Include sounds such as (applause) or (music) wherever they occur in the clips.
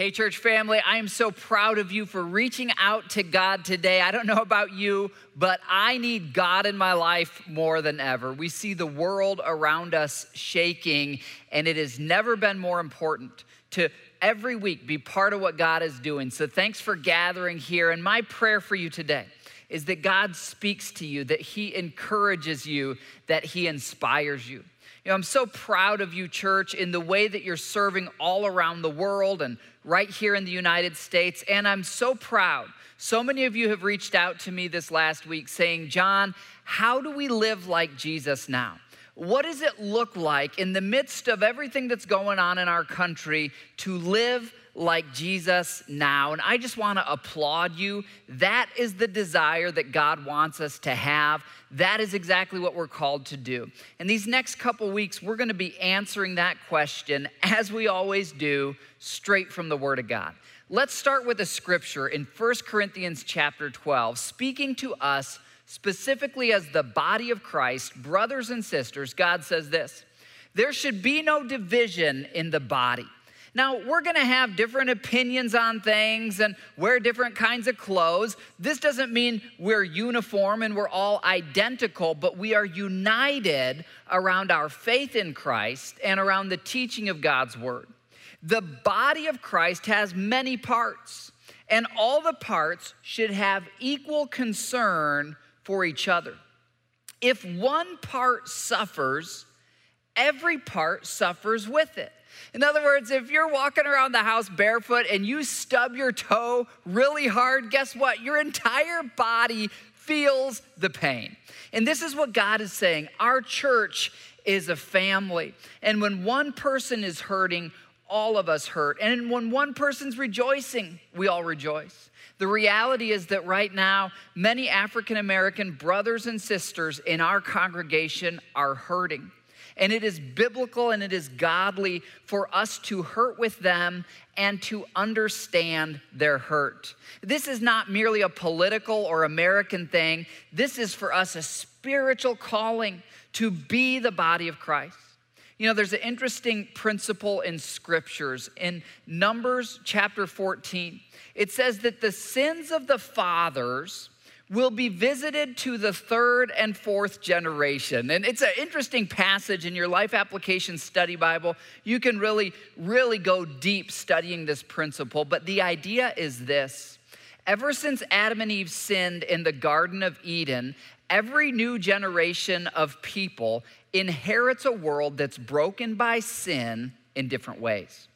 Hey, church family, I am so proud of you for reaching out to God today. I don't know about you, but I need God in my life more than ever. We see the world around us shaking, and it has never been more important to every week be part of what God is doing. So thanks for gathering here. And my prayer for you today is that God speaks to you, that He encourages you, that He inspires you. You know, I'm so proud of you, church, in the way that you're serving all around the world and right here in the United States. And I'm so proud. So many of you have reached out to me this last week saying, John, how do we live like Jesus now? What does it look like in the midst of everything that's going on in our country to live like Jesus now. And I just want to applaud you. That is the desire that God wants us to have. That is exactly what we're called to do. And these next couple weeks, we're going to be answering that question, as we always do, straight from the Word of God. Let's start with a scripture in 1 Corinthians chapter 12, speaking to us specifically as the body of Christ, brothers and sisters. God says this There should be no division in the body now, we're gonna have different opinions on things and wear different kinds of clothes. This doesn't mean we're uniform and we're all identical, but we are united around our faith in Christ and around the teaching of God's word. The body of Christ has many parts, and all the parts should have equal concern for each other. If one part suffers, every part suffers with it. In other words, if you're walking around the house barefoot and you stub your toe really hard, guess what? Your entire body feels the pain. And this is what God is saying. Our church is a family. And when one person is hurting, all of us hurt. And when one person's rejoicing, we all rejoice. The reality is that right now, many African American brothers and sisters in our congregation are hurting. And it is biblical and it is godly for us to hurt with them and to understand their hurt. This is not merely a political or American thing, this is for us a spiritual calling to be the body of Christ. You know, there's an interesting principle in scriptures. In Numbers chapter 14, it says that the sins of the fathers will be visited to the third and fourth generation. And it's an interesting passage in your life application study Bible. You can really, really go deep studying this principle. But the idea is this ever since Adam and Eve sinned in the Garden of Eden, every new generation of people inherits a world that's broken by sin in different ways.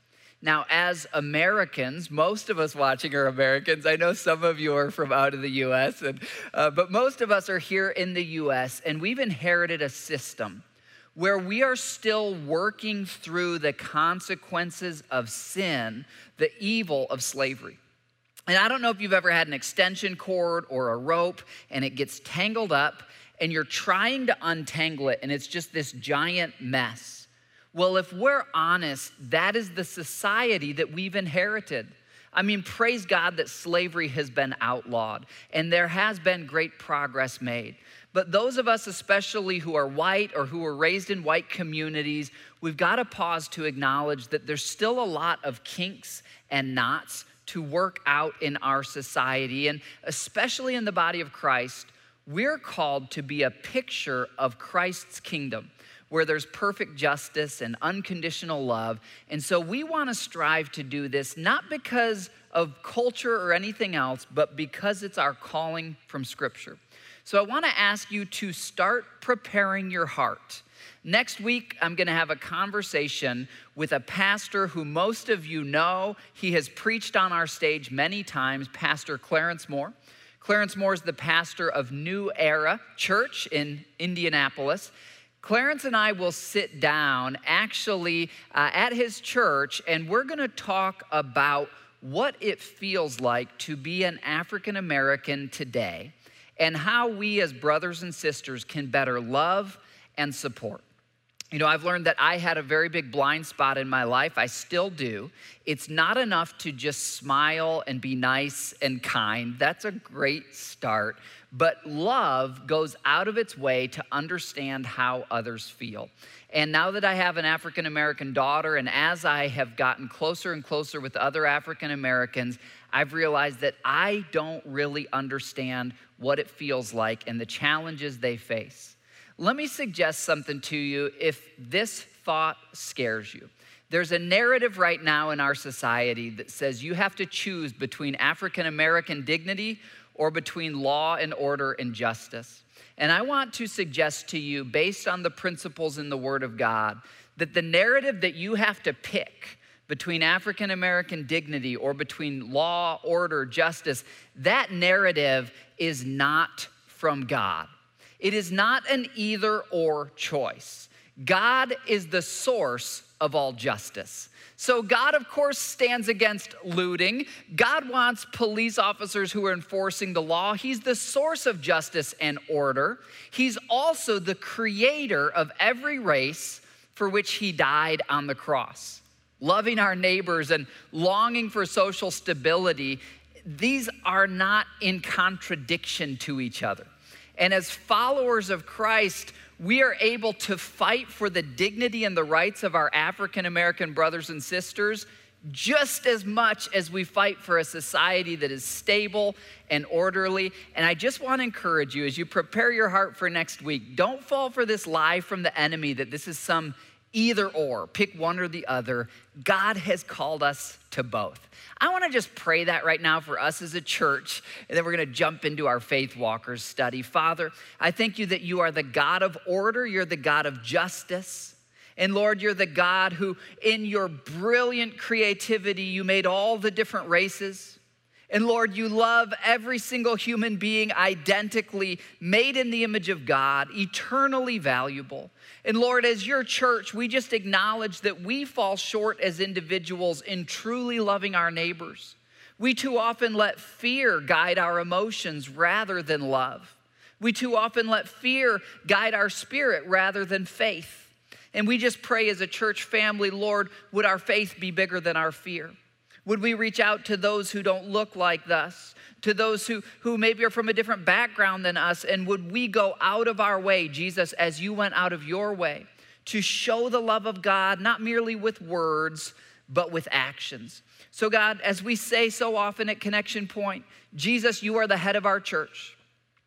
Now, as Americans, most of us watching are Americans. I know some of you are from out of the US, and, uh, but most of us are here in the US, and we've inherited a system where we are still working through the consequences of sin, the evil of slavery. And I don't know if you've ever had an extension cord or a rope and it gets tangled up and you're trying to untangle it and it's just this giant mess. Well, if we're honest, that is the society that we've inherited. I mean, praise God that slavery has been outlawed and there has been great progress made. But those of us, especially who are white or who were raised in white communities, we've got to pause to acknowledge that there's still a lot of kinks and knots to work out in our society. And especially in the body of Christ, we're called to be a picture of Christ's kingdom where there's perfect justice and unconditional love. And so we want to strive to do this not because of culture or anything else, but because it's our calling from Scripture. So I want to ask you to start preparing your heart. Next week, I'm going to have a conversation with a pastor who most of you know. He has preached on our stage many times, Pastor Clarence Moore. Clarence Moore is the pastor of New Era Church in Indianapolis. Clarence and I will sit down actually uh, at his church and we're going to talk about what it feels like to be an African American today and how we as brothers and sisters can better love and support. You know, I've learned that I had a very big blind spot in my life. I still do. It's not enough to just smile and be nice and kind. That's a great start. But love goes out of its way to understand how others feel. And now that I have an African American daughter, and as I have gotten closer and closer with other African Americans, I've realized that I don't really understand what it feels like and the challenges they face. Let me suggest something to you if this thought scares you. There's a narrative right now in our society that says you have to choose between African American dignity or between law and order and justice. And I want to suggest to you, based on the principles in the Word of God, that the narrative that you have to pick between African American dignity or between law, order, justice, that narrative is not from God. It is not an either or choice. God is the source of all justice. So, God, of course, stands against looting. God wants police officers who are enforcing the law. He's the source of justice and order. He's also the creator of every race for which He died on the cross. Loving our neighbors and longing for social stability, these are not in contradiction to each other. And as followers of Christ, we are able to fight for the dignity and the rights of our African American brothers and sisters just as much as we fight for a society that is stable and orderly. And I just want to encourage you as you prepare your heart for next week, don't fall for this lie from the enemy that this is some either or, pick one or the other. God has called us to both. I want to just pray that right now for us as a church, and then we're going to jump into our Faith Walkers study. Father, I thank you that you are the God of order, you're the God of justice. And Lord, you're the God who, in your brilliant creativity, you made all the different races. And Lord, you love every single human being identically, made in the image of God, eternally valuable. And Lord, as your church, we just acknowledge that we fall short as individuals in truly loving our neighbors. We too often let fear guide our emotions rather than love. We too often let fear guide our spirit rather than faith. And we just pray as a church family, Lord, would our faith be bigger than our fear? Would we reach out to those who don't look like us, to those who, who maybe are from a different background than us? And would we go out of our way, Jesus, as you went out of your way, to show the love of God, not merely with words, but with actions? So, God, as we say so often at Connection Point, Jesus, you are the head of our church.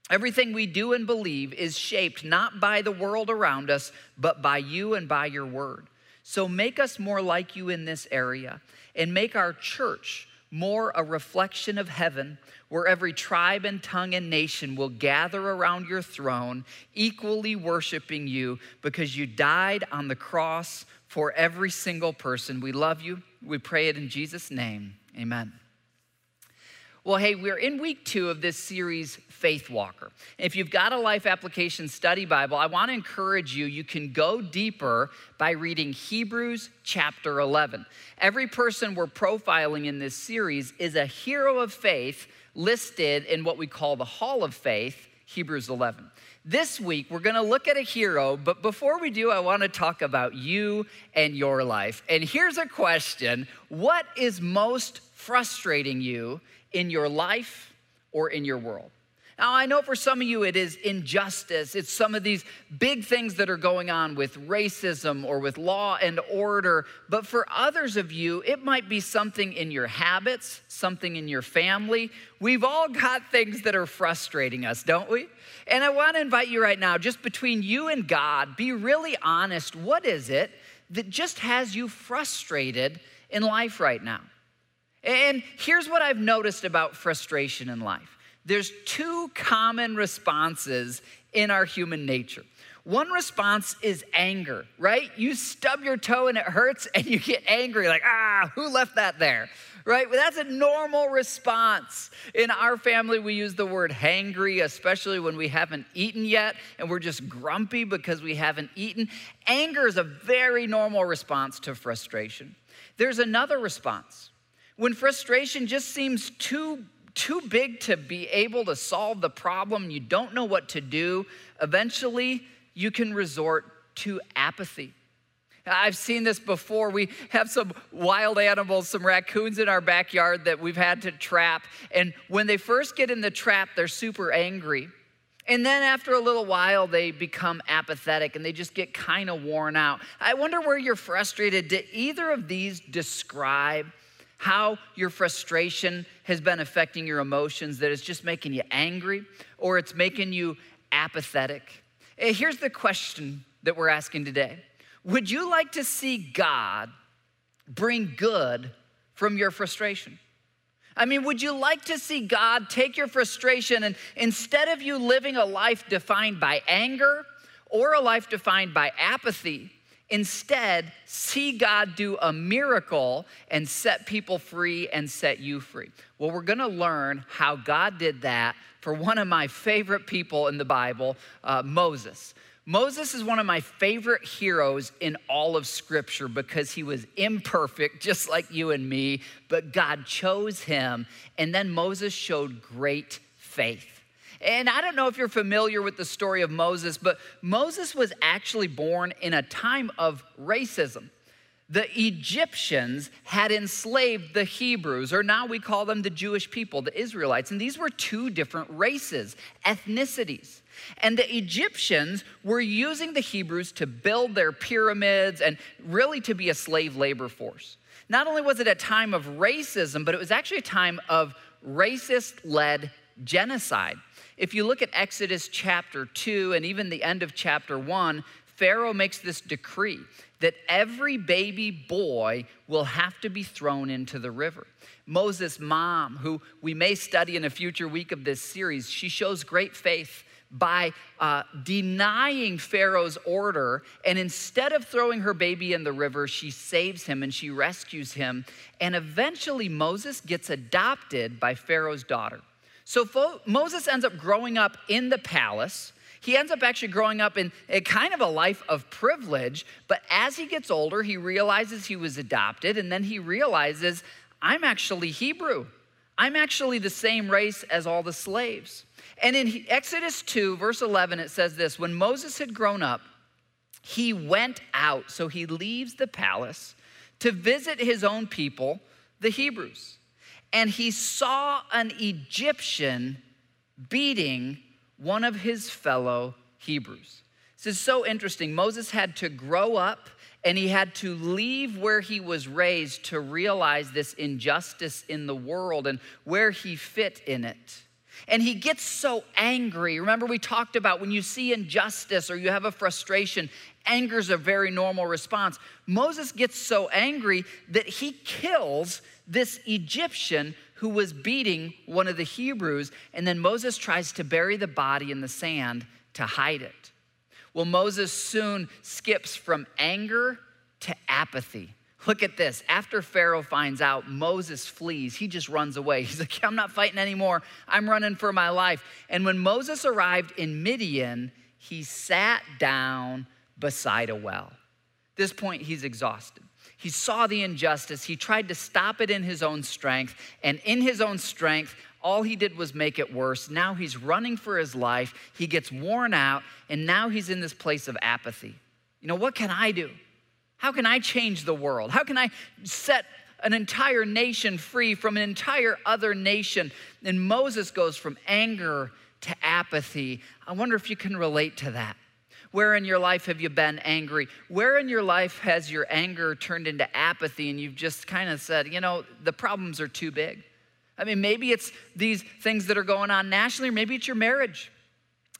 Everything we do and believe is shaped not by the world around us, but by you and by your word. So make us more like you in this area and make our church more a reflection of heaven, where every tribe and tongue and nation will gather around your throne, equally worshiping you because you died on the cross for every single person. We love you. We pray it in Jesus' name. Amen. Well, hey, we're in week two of this series, Faith Walker. If you've got a life application study Bible, I want to encourage you, you can go deeper by reading Hebrews chapter 11. Every person we're profiling in this series is a hero of faith listed in what we call the Hall of Faith, Hebrews 11. This week, we're gonna look at a hero, but before we do, I wanna talk about you and your life. And here's a question What is most frustrating you in your life or in your world? Now, I know for some of you it is injustice. It's some of these big things that are going on with racism or with law and order. But for others of you, it might be something in your habits, something in your family. We've all got things that are frustrating us, don't we? And I want to invite you right now, just between you and God, be really honest. What is it that just has you frustrated in life right now? And here's what I've noticed about frustration in life there's two common responses in our human nature. One response is anger, right? You stub your toe and it hurts and you get angry, like, ah, who left that there? Right? Well, that's a normal response. In our family, we use the word hangry, especially when we haven't eaten yet and we're just grumpy because we haven't eaten. Anger is a very normal response to frustration. There's another response. When frustration just seems too too big to be able to solve the problem, you don't know what to do, eventually you can resort to apathy. I've seen this before. We have some wild animals, some raccoons in our backyard that we've had to trap. And when they first get in the trap, they're super angry. And then after a little while, they become apathetic and they just get kind of worn out. I wonder where you're frustrated. Did either of these describe how your frustration has been affecting your emotions, that it's just making you angry or it's making you apathetic? Eh, here's the question that we're asking today Would you like to see God bring good from your frustration? I mean, would you like to see God take your frustration and instead of you living a life defined by anger or a life defined by apathy, instead see God do a miracle and set people free and set you free? Well, we're gonna learn how God did that for one of my favorite people in the Bible, uh, Moses. Moses is one of my favorite heroes in all of Scripture because he was imperfect, just like you and me, but God chose him. And then Moses showed great faith. And I don't know if you're familiar with the story of Moses, but Moses was actually born in a time of racism. The Egyptians had enslaved the Hebrews, or now we call them the Jewish people, the Israelites. And these were two different races, ethnicities. And the Egyptians were using the Hebrews to build their pyramids and really to be a slave labor force. Not only was it a time of racism, but it was actually a time of racist led genocide. If you look at Exodus chapter 2 and even the end of chapter 1, Pharaoh makes this decree that every baby boy will have to be thrown into the river. Moses' mom, who we may study in a future week of this series, she shows great faith by uh, denying Pharaoh's order. And instead of throwing her baby in the river, she saves him and she rescues him. And eventually, Moses gets adopted by Pharaoh's daughter. So Fo- Moses ends up growing up in the palace. He ends up actually growing up in a kind of a life of privilege, but as he gets older, he realizes he was adopted, and then he realizes, I'm actually Hebrew. I'm actually the same race as all the slaves. And in Exodus 2, verse 11, it says this When Moses had grown up, he went out. So he leaves the palace to visit his own people, the Hebrews. And he saw an Egyptian beating one of his fellow Hebrews. This is so interesting. Moses had to grow up and he had to leave where he was raised to realize this injustice in the world and where he fit in it. And he gets so angry. Remember, we talked about when you see injustice or you have a frustration, anger is a very normal response. Moses gets so angry that he kills this Egyptian who was beating one of the Hebrews. And then Moses tries to bury the body in the sand to hide it. Well, Moses soon skips from anger to apathy. Look at this. After Pharaoh finds out, Moses flees. He just runs away. (laughs) He's like, I'm not fighting anymore. I'm running for my life. And when Moses arrived in Midian, he sat down beside a well. At this point, he's exhausted. He saw the injustice. He tried to stop it in his own strength. And in his own strength, all he did was make it worse. Now he's running for his life. He gets worn out. And now he's in this place of apathy. You know, what can I do? How can I change the world? How can I set an entire nation free from an entire other nation? And Moses goes from anger to apathy. I wonder if you can relate to that. Where in your life have you been angry? Where in your life has your anger turned into apathy and you've just kind of said, you know, the problems are too big? I mean, maybe it's these things that are going on nationally, or maybe it's your marriage.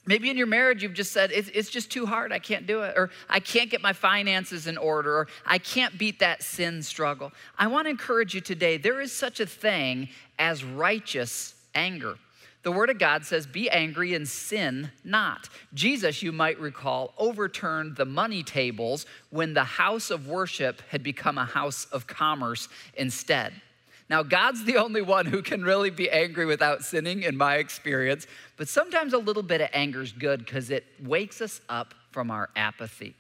Maybe in your marriage, you've just said, it's, it's, just too hard. I can't do it. Or I can't get my finances in order. Or I can't beat that sin struggle. I want to encourage you today there is such a thing as righteous anger. The Word of God says, Be angry and sin not. Jesus, you might recall, overturned the money tables when the house of worship had become a house of commerce instead. Now, God's the only one who can really be angry without sinning, in my experience, but sometimes a little bit of anger is good because it wakes us up from our apathy.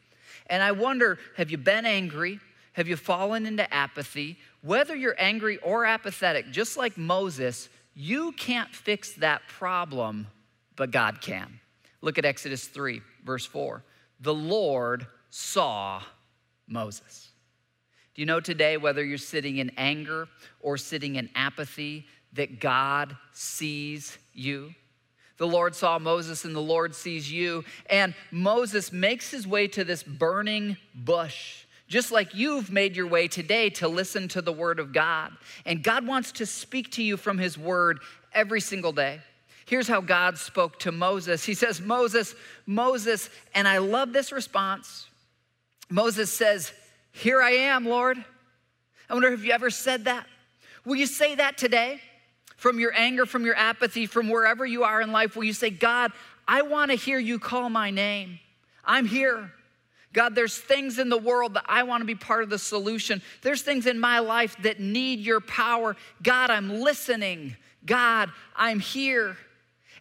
And I wonder have you been angry? Have you fallen into apathy? Whether you're angry or apathetic, just like Moses, you can't fix that problem, but God can. Look at Exodus 3, verse 4. The Lord saw Moses. Do you know today, whether you're sitting in anger or sitting in apathy, that God sees you? The Lord saw Moses and the Lord sees you. And Moses makes his way to this burning bush, just like you've made your way today to listen to the word of God. And God wants to speak to you from his word every single day. Here's how God spoke to Moses He says, Moses, Moses, and I love this response. Moses says, Here I am, Lord. I wonder if you ever said that. Will you say that today? From your anger, from your apathy, from wherever you are in life, will you say, God, I want to hear you call my name? I'm here. God, there's things in the world that I want to be part of the solution. There's things in my life that need your power. God, I'm listening. God, I'm here.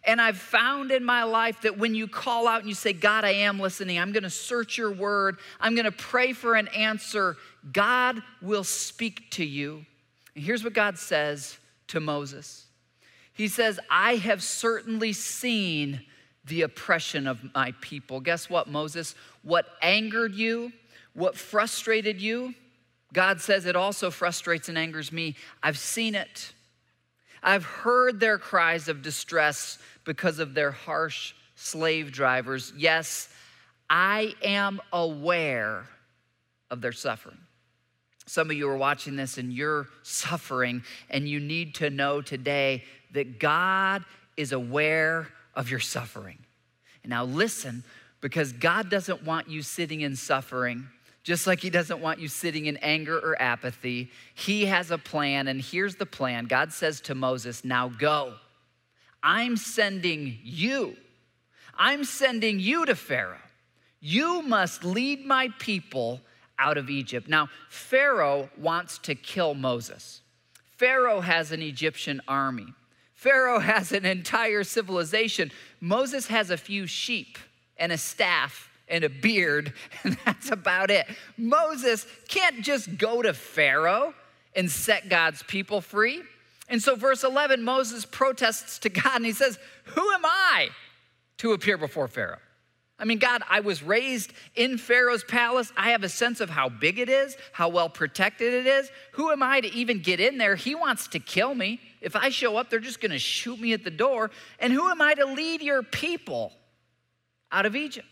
And I've found in my life that when you call out and you say, God, I am listening, I'm gonna search your word, I'm gonna pray for an answer, God will speak to you. And here's what God says to Moses He says, I have certainly seen the oppression of my people. Guess what, Moses? What angered you, what frustrated you, God says it also frustrates and angers me. I've seen it. I've heard their cries of distress because of their harsh slave drivers. Yes, I am aware of their suffering. Some of you are watching this and you're suffering, and you need to know today that God is aware of your suffering. And now listen, because God doesn't want you sitting in suffering, just like He doesn't want you sitting in anger or apathy. He has a plan, and here's the plan God says to Moses, Now go. I'm sending you. I'm sending you to Pharaoh. You must lead my people out of Egypt. Now, Pharaoh wants to kill Moses. Pharaoh has an Egyptian army. Pharaoh has an entire civilization. Moses has a few sheep and a staff and a beard, (laughs) and that's about it. Moses can't just go to Pharaoh and set God's people free. And so, verse 11, Moses protests to God and he says, Who am I to appear before Pharaoh? I mean, God, I was raised in Pharaoh's palace. I have a sense of how big it is, how well protected it is. Who am I to even get in there? He wants to kill me. If I show up, they're just going to shoot me at the door. And who am I to lead your people out of Egypt?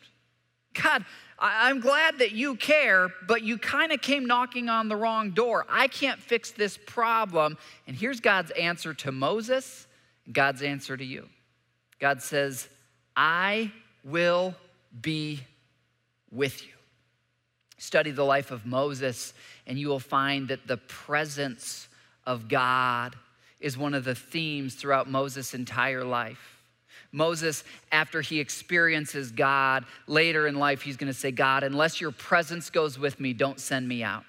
God, I'm glad that you care, but you kind of came knocking on the wrong door. I can't fix this problem. And here's God's answer to Moses, God's answer to you. God says, I will be with you. Study the life of Moses, and you will find that the presence of God is one of the themes throughout Moses' entire life. Moses, after he experiences God later in life, he's gonna say, God, unless your presence goes with me, don't send me out.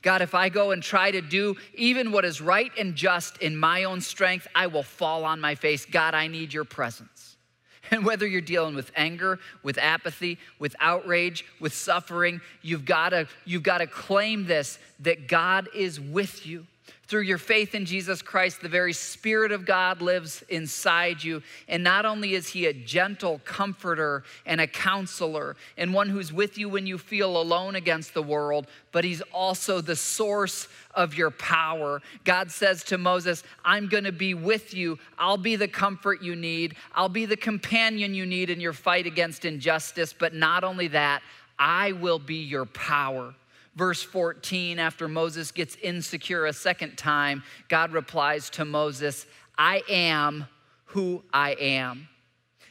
God, if I go and try to do even what is right and just in my own strength, I will fall on my face. God, I need your presence. (laughs) And whether you're dealing with anger, with apathy, with outrage, with suffering, you've gotta, you've gotta claim this that God is with you. Through your faith in Jesus Christ, the very Spirit of God lives inside you. And not only is He a gentle comforter and a counselor and one who's with you when you feel alone against the world, but He's also the source of your power. God says to Moses, I'm going to be with you. I'll be the comfort you need. I'll be the companion you need in your fight against injustice. But not only that, I will be your power. Verse 14, after Moses gets insecure a second time, God replies to Moses, I am who I am.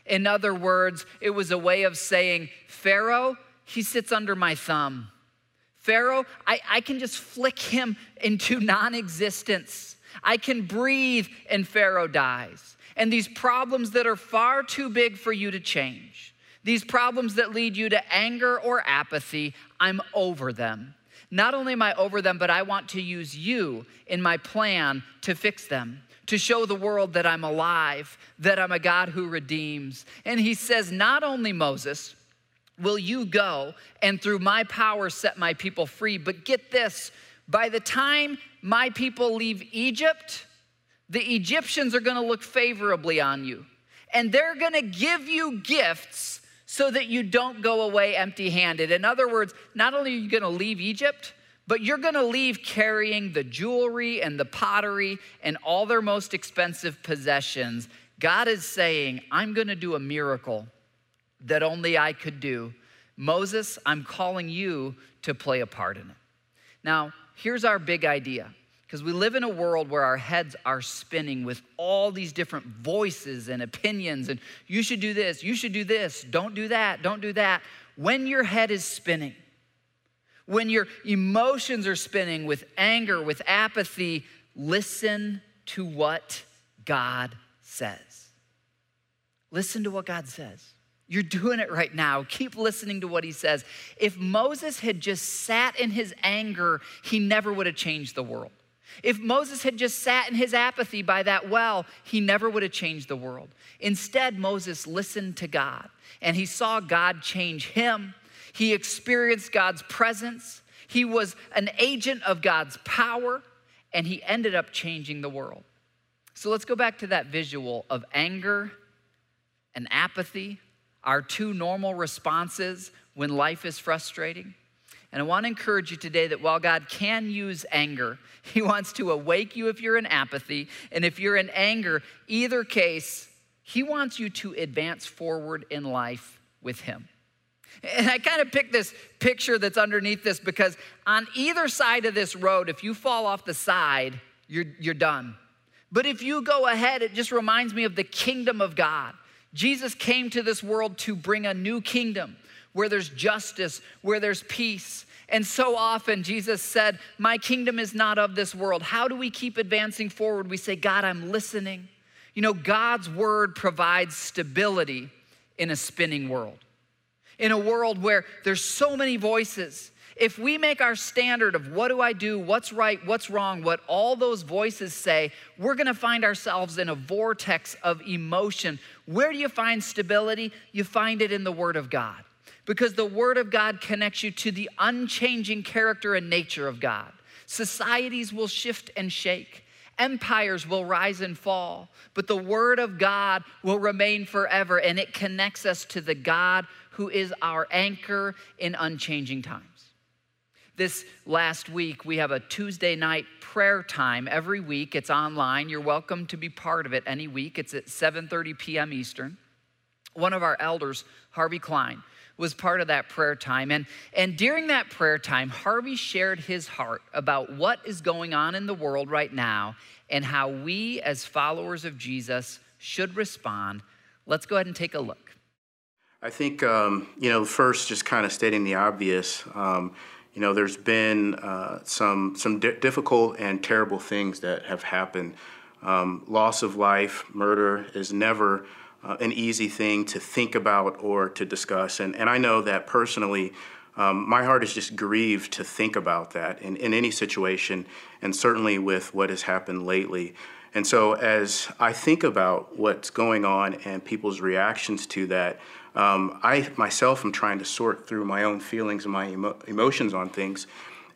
In other words, it was a way of saying, Pharaoh, he sits under my thumb. Pharaoh, I, I can just flick him into non existence. I can breathe and Pharaoh dies. And these problems that are far too big for you to change, these problems that lead you to anger or apathy, I'm over them. Not only am I over them, but I want to use you in my plan to fix them, to show the world that I'm alive, that I'm a God who redeems. And he says, Not only Moses, will you go and through my power set my people free, but get this by the time my people leave Egypt, the Egyptians are gonna look favorably on you and they're gonna give you gifts so that you don't go away empty handed. In other words, not only are you going to leave Egypt, but you're going to leave carrying the jewelry and the pottery and all their most expensive possessions. God is saying, I'm going to do a miracle that only I could do. Moses, I'm calling you to play a part in it. Now, here's our big idea because we live in a world where our heads are spinning with all these different voices and opinions, and you should do this, you should do this, don't do that, don't do that. When your head is spinning, when your emotions are spinning with anger, with apathy, listen to what God says. Listen to what God says. You're doing it right now. Keep listening to what he says. If Moses had just sat in his anger, he never would have changed the world. If Moses had just sat in his apathy by that well, he never would have changed the world. Instead, Moses listened to God and he saw God change him. He experienced God's presence. He was an agent of God's power and he ended up changing the world. So let's go back to that visual of anger and apathy, our two normal responses when life is frustrating. And I want to encourage you today that while God can use anger, He wants to awake you if you're in apathy. And if you're in anger, either case, He wants you to advance forward in life with Him. And I kind of picked this picture that's underneath this because on either side of this road, if you fall off the side, you're, you're done. But if you go ahead, it just reminds me of the kingdom of God. Jesus came to this world to bring a new kingdom where there's justice, where there's peace. And so often Jesus said, My kingdom is not of this world. How do we keep advancing forward? We say, God, I'm listening. You know, God's word provides stability in a spinning world, in a world where there's so many voices. If we make our standard of what do I do, what's right, what's wrong, what all those voices say, we're gonna find ourselves in a vortex of emotion. Where do you find stability? You find it in the Word of God because the Word of God connects you to the unchanging character and nature of God. Societies will shift and shake, empires will rise and fall, but the Word of God will remain forever, and it connects us to the God who is our anchor in unchanging times. This last week, we have a Tuesday night prayer time every week. It's online. You're welcome to be part of it any week. It's at 7:30 p.m. Eastern. One of our elders, Harvey Klein, was part of that prayer time. And, and during that prayer time, Harvey shared his heart about what is going on in the world right now and how we, as followers of Jesus, should respond. Let's go ahead and take a look. I think, um, you know, first, just kind of stating the obvious. Um, you know, there's been uh, some some di- difficult and terrible things that have happened. Um, loss of life, murder is never uh, an easy thing to think about or to discuss. And, and I know that personally, um, my heart is just grieved to think about that in, in any situation, and certainly with what has happened lately. And so, as I think about what's going on and people's reactions to that, um, I myself am trying to sort through my own feelings and my emo- emotions on things.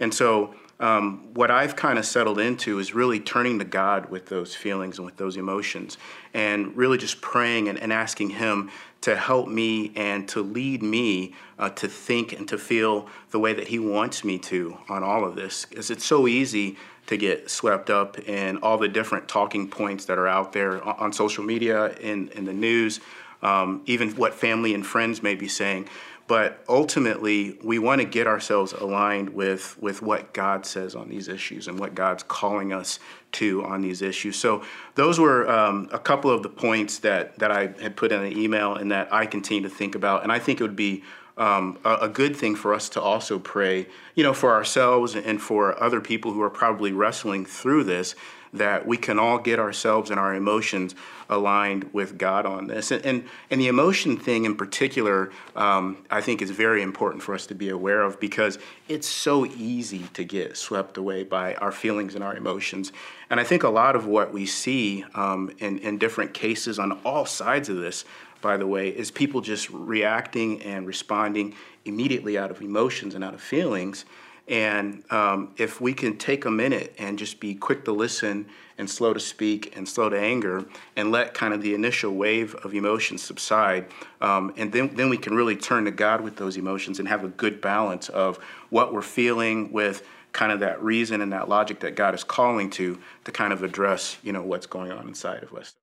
And so, um, what I've kind of settled into is really turning to God with those feelings and with those emotions, and really just praying and, and asking Him to help me and to lead me uh, to think and to feel the way that He wants me to on all of this. Because it's so easy to get swept up in all the different talking points that are out there on social media, in, in the news, um, even what family and friends may be saying. But ultimately, we want to get ourselves aligned with, with what God says on these issues and what God's calling us to on these issues. So, those were um, a couple of the points that, that I had put in an email and that I continue to think about. And I think it would be um, a, a, good thing for us to also pray, you know, for ourselves and for other people who are probably wrestling through this, that we can all get ourselves and our emotions aligned with God on this. And, and, and the emotion thing in particular, um, I think is very important for us to be aware of because it's so easy to get swept away by our feelings and our emotions. And I think a lot of what we see um, in, in different cases on all sides of this, by the way, is people just reacting and responding immediately out of emotions and out of feelings And um, if we can take a minute and just be quick to listen and slow to speak and slow to anger and let kind of the initial wave of emotions subside, um, and then, then we can really turn to God with those emotions and have a good balance of what we're feeling with kind of that reason and that logic that God is calling to to kind of address, you know, what's going on inside of us.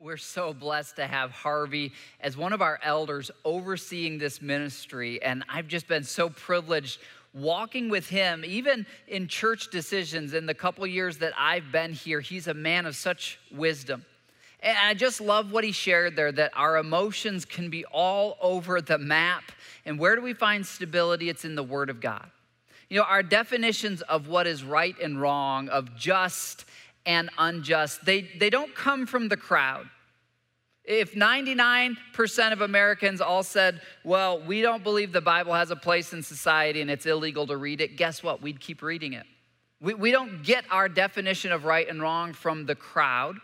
We're so blessed to have Harvey as one of our elders overseeing this ministry. And I've just been so privileged walking with him, even in church decisions in the couple years that I've been here. He's a man of such wisdom. And I just love what he shared there that our emotions can be all over the map. And where do we find stability? It's in the Word of God. You know, our definitions of what is right and wrong, of just and unjust, they, they don't come from the crowd. If 99% of Americans all said, well, we don't believe the Bible has a place in society and it's illegal to read it, guess what? We'd keep reading it. We, we don't get our definition of right and wrong from the crowd.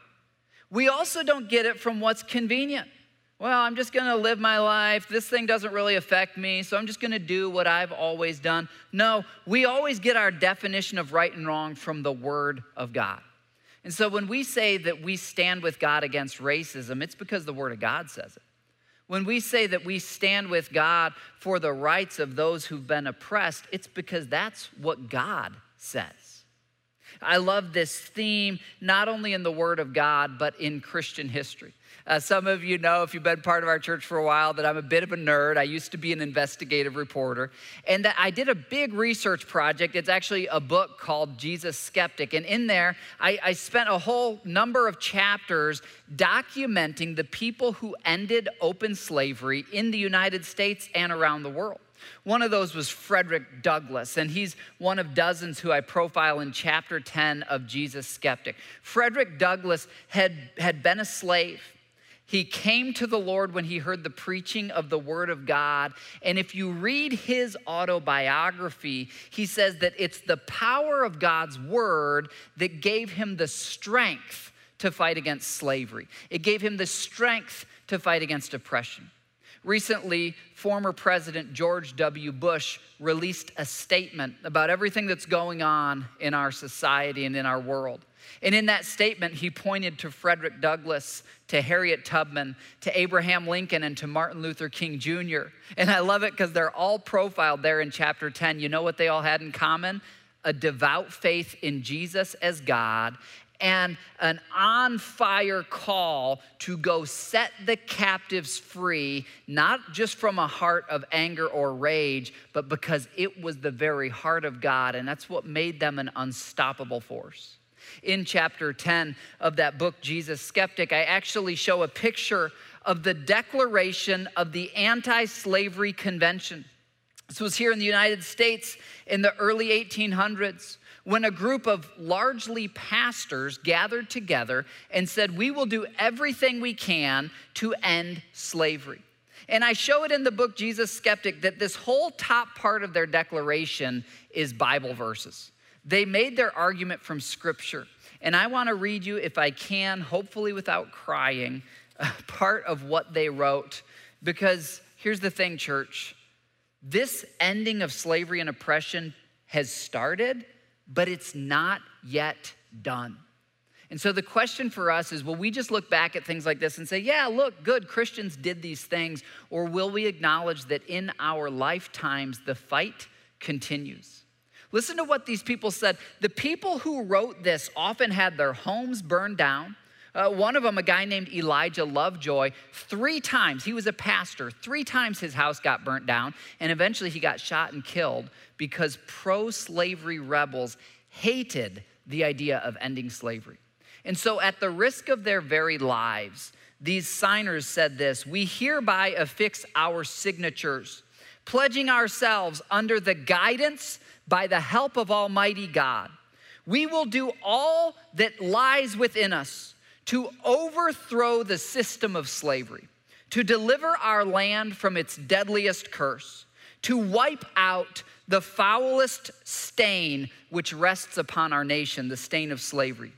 We also don't get it from what's convenient. Well, I'm just gonna live my life. This thing doesn't really affect me, so I'm just gonna do what I've always done. No, we always get our definition of right and wrong from the Word of God. And so when we say that we stand with God against racism, it's because the Word of God says it. When we say that we stand with God for the rights of those who've been oppressed, it's because that's what God says. I love this theme, not only in the Word of God, but in Christian history. Uh, some of you know, if you've been part of our church for a while, that I'm a bit of a nerd. I used to be an investigative reporter. And that I did a big research project. It's actually a book called Jesus Skeptic. And in there, I, I spent a whole number of chapters documenting the people who ended open slavery in the United States and around the world. One of those was Frederick Douglass, and he's one of dozens who I profile in chapter 10 of Jesus Skeptic. Frederick Douglass had, had been a slave. He came to the Lord when he heard the preaching of the Word of God. And if you read his autobiography, he says that it's the power of God's Word that gave him the strength to fight against slavery, it gave him the strength to fight against oppression. Recently, former President George W. Bush released a statement about everything that's going on in our society and in our world. And in that statement, he pointed to Frederick Douglass, to Harriet Tubman, to Abraham Lincoln, and to Martin Luther King Jr. And I love it because they're all profiled there in chapter 10. You know what they all had in common? A devout faith in Jesus as God and an on fire call to go set the captives free, not just from a heart of anger or rage, but because it was the very heart of God. And that's what made them an unstoppable force in chapter 10 of that book, Jesus Skeptic, I actually show a picture of the declaration of the Anti Slavery Convention. This was here in the United States in the early 1800s when a group of largely pastors gathered together and said, We will do everything we can to end slavery. And I show it in the book Jesus Skeptic that this whole top part of their declaration is Bible verses. They made their argument from Scripture. And I want to read you, if I can, hopefully without crying, part of what they wrote. Because here's the thing, church this ending of slavery and oppression has started, but it's not yet done. And so the question for us is will we just look back at things like this and say, yeah, look, good, Christians did these things? Or will we acknowledge that in our lifetimes the fight continues? Listen to what these people said. The people who wrote this often had their homes burned down. Uh, one of them, a guy named Elijah Lovejoy, three times, he was a pastor, three times his house got burnt down, and eventually he got shot and killed because pro slavery rebels hated the idea of ending slavery. And so, at the risk of their very lives, these signers said this We hereby affix our signatures, pledging ourselves under the guidance by the help of Almighty God, we will do all that lies within us to overthrow the system of slavery, to deliver our land from its deadliest curse, to wipe out the foulest stain which rests upon our nation, the stain of slavery,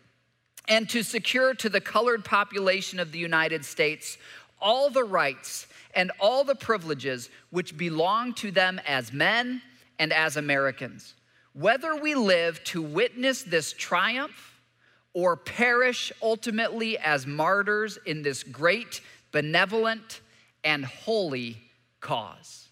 and to secure to the colored population of the United States all the rights and all the privileges which belong to them as men and as Americans. whether we live to witness this triumph or perish ultimately as martyrs in this great, benevolent, and holy cause.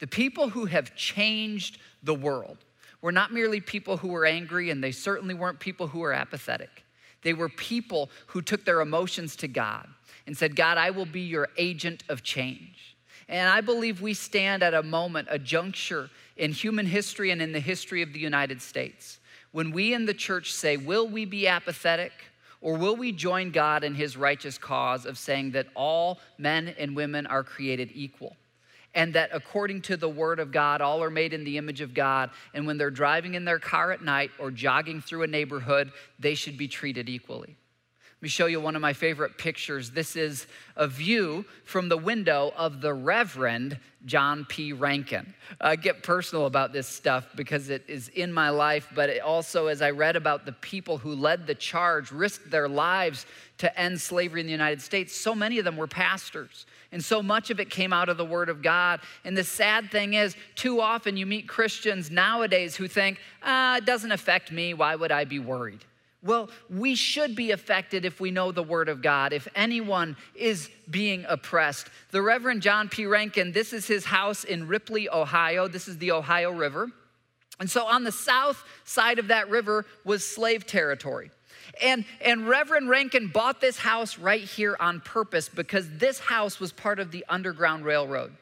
The people who have changed the world were not merely people who were angry, and they certainly weren't people who were apathetic. They were people who took their emotions to God and said, God, I will be your agent of change. And I believe we stand at a moment, a juncture in human history and in the history of the United States when we in the church say, Will we be apathetic? Or will we join God in his righteous cause of saying that all men and women are created equal? And that according to the word of God, all are made in the image of God. And when they're driving in their car at night or jogging through a neighborhood, they should be treated equally. Let me show you one of my favorite pictures. This is a view from the window of the Reverend John P. Rankin. I get personal about this stuff because it is in my life, but also as I read about the people who led the charge, risked their lives to end slavery in the United States, so many of them were pastors. And so much of it came out of the Word of God. And the sad thing is, too often you meet Christians nowadays who think, ah, it doesn't affect me. Why would I be worried? Well, we should be affected if we know the Word of God, if anyone is being oppressed. The Reverend John P. Rankin, this is his house in Ripley, Ohio. This is the Ohio River. And so on the south side of that river was slave territory. And, and Reverend Rankin bought this house right here on purpose because this house was part of the Underground Railroad.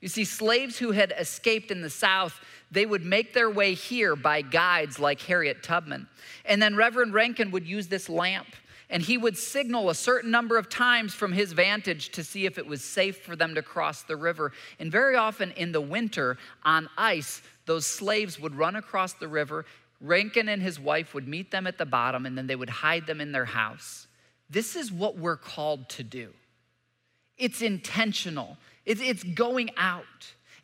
You see, slaves who had escaped in the South, they would make their way here by guides like Harriet Tubman. And then Reverend Rankin would use this lamp and he would signal a certain number of times from his vantage to see if it was safe for them to cross the river. And very often in the winter on ice, those slaves would run across the river. Rankin and his wife would meet them at the bottom and then they would hide them in their house. This is what we're called to do. It's intentional. It's going out.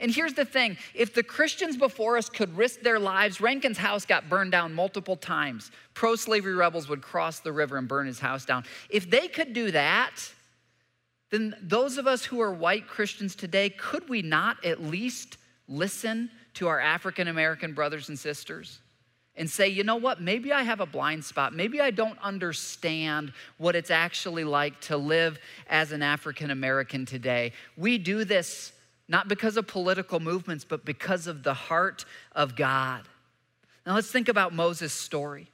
And here's the thing if the Christians before us could risk their lives, Rankin's house got burned down multiple times. Pro slavery rebels would cross the river and burn his house down. If they could do that, then those of us who are white Christians today, could we not at least listen to our African American brothers and sisters? And say, you know what, maybe I have a blind spot. Maybe I don't understand what it's actually like to live as an African American today. We do this not because of political movements, but because of the heart of God. Now let's think about Moses' story.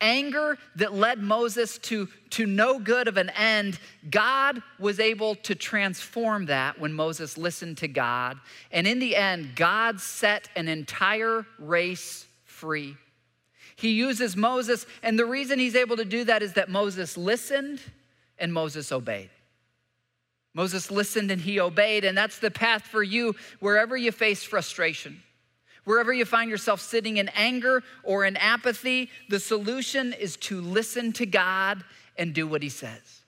Anger that led Moses to, to no good of an end, God was able to transform that when Moses listened to God. And in the end, God set an entire race free. He uses Moses, and the reason he's able to do that is that Moses listened and Moses obeyed. Moses listened and he obeyed, and that's the path for you wherever you face frustration. Wherever you find yourself sitting in anger or in apathy, the solution is to listen to God and do what He says.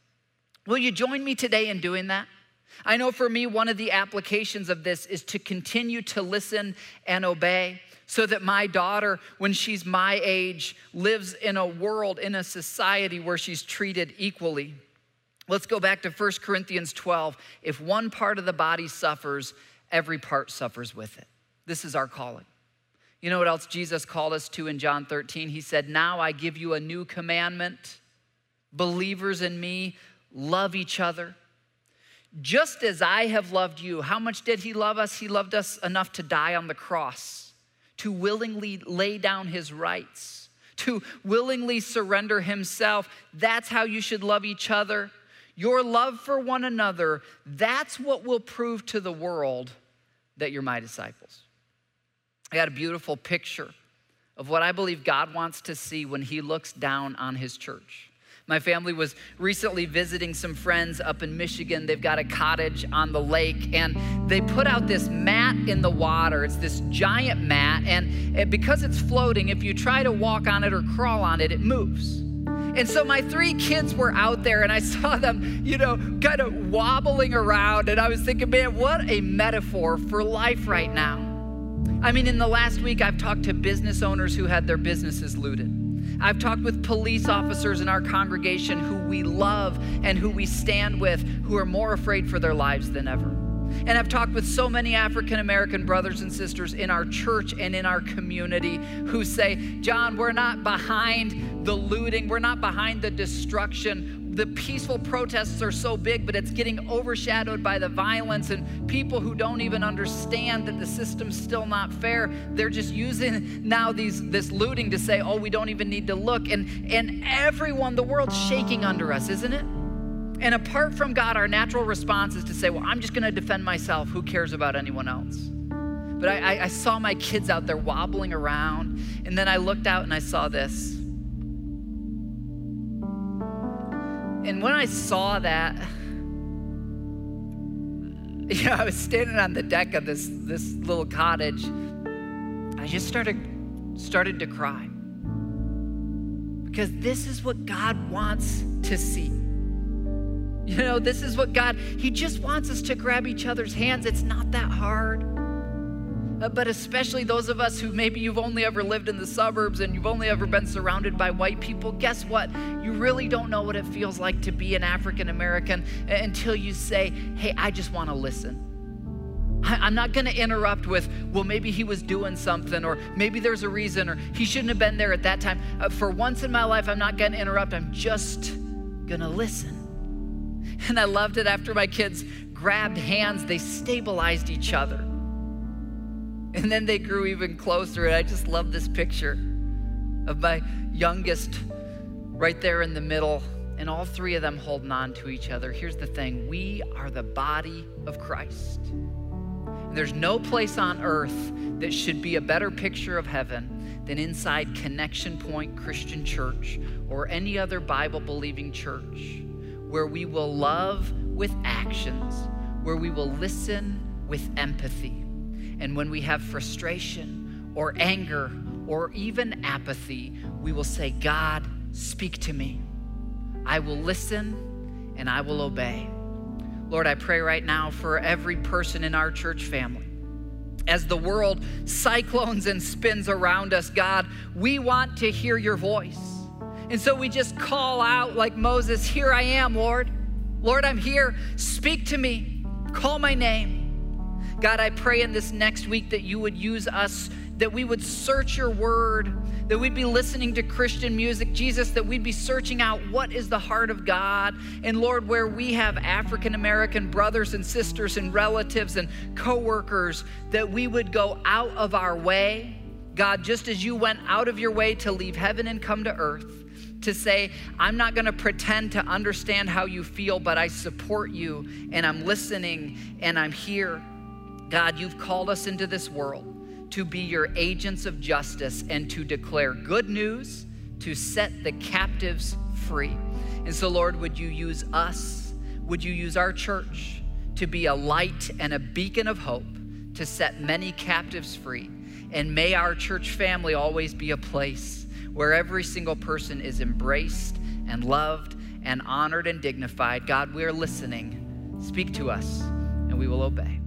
Will you join me today in doing that? I know for me, one of the applications of this is to continue to listen and obey so that my daughter, when she's my age, lives in a world, in a society where she's treated equally. Let's go back to 1 Corinthians 12. If one part of the body suffers, every part suffers with it. This is our calling. You know what else Jesus called us to in John 13? He said, Now I give you a new commandment. Believers in me, love each other. Just as I have loved you. How much did he love us? He loved us enough to die on the cross to willingly lay down his rights, to willingly surrender himself. That's how you should love each other. Your love for one another, that's what will prove to the world that you're my disciples. I got a beautiful picture of what I believe God wants to see when he looks down on his church. My family was recently visiting some friends up in Michigan. They've got a cottage on the lake, and they put out this mat in the water. It's this giant mat, and because it's floating, if you try to walk on it or crawl on it, it moves. And so my three kids were out there, and I (laughs) saw them, you know, kind of wobbling around, and I was thinking, man, what a metaphor for life right now. I mean, in the last week, I've talked to business owners who had their businesses looted. I've talked with police officers in our congregation who we love and who we stand with who are more afraid for their lives than ever. And I've talked with so many African American brothers and sisters in our church and in our community who say, John, we're not behind the looting, we're not behind the destruction. The peaceful protests are so big, but it's getting overshadowed by the violence and people who don't even understand that the system's still not fair. They're just using now these this looting to say, oh, we don't even need to look. And and everyone, the world's shaking under us, isn't it? And apart from God, our natural response is to say, Well, I'm just to defend myself. Who cares about anyone else? But I, I, saw my kids out there wobbling around, and then I looked out and I saw this. And when I saw that, (sighs) you know, I was standing on the deck of this, this little cottage. I just started, started to cry. Because this is what God wants to see. You know, this is what God, He just wants us to grab each other's hands. It's not that hard. Uh, but especially those of us who maybe you've only ever lived in the suburbs and you've only ever been surrounded by white people, guess what? You really don't know what it feels like to be an African American until you say, hey, I just want to listen. I'm not going to interrupt with, well, maybe he was doing something, or maybe there's a reason, or he shouldn't have been there at that time. Uh, for once in my life, I'm not going to interrupt. I'm just going to listen. And I loved it after my kids grabbed hands, they stabilized each other. And then they grew even closer. And I just love this picture of my youngest right there in the middle, and all three of them holding on to each other. Here's the thing we are the body of Christ. And there's no place on earth that should be a better picture of heaven than inside Connection Point Christian Church or any other Bible believing church where we will love with actions, where we will listen with empathy. And when we have frustration or anger or even apathy, we will say, God, speak to me. I will listen and I will obey. Lord, I pray right now for every person in our church family. As the world cyclones and spins around us, God, we want to hear your voice. And so we just call out like Moses, Here I am, Lord. Lord, I'm here. Speak to me. Call my name. God, I pray in this next week that you would use us, that we would search your word, that we'd be listening to Christian music, Jesus, that we'd be searching out what is the heart of God. And Lord, where we have African American brothers and sisters and relatives and coworkers, that we would go out of our way. God, just as you went out of your way to leave heaven and come to earth, to say, I'm not going to pretend to understand how you feel, but I support you and I'm listening and I'm here. God, you've called us into this world to be your agents of justice and to declare good news, to set the captives free. And so, Lord, would you use us? Would you use our church to be a light and a beacon of hope to set many captives free? And may our church family always be a place where every single person is embraced and loved and honored and dignified. God, we are listening. Speak to us, and we will obey.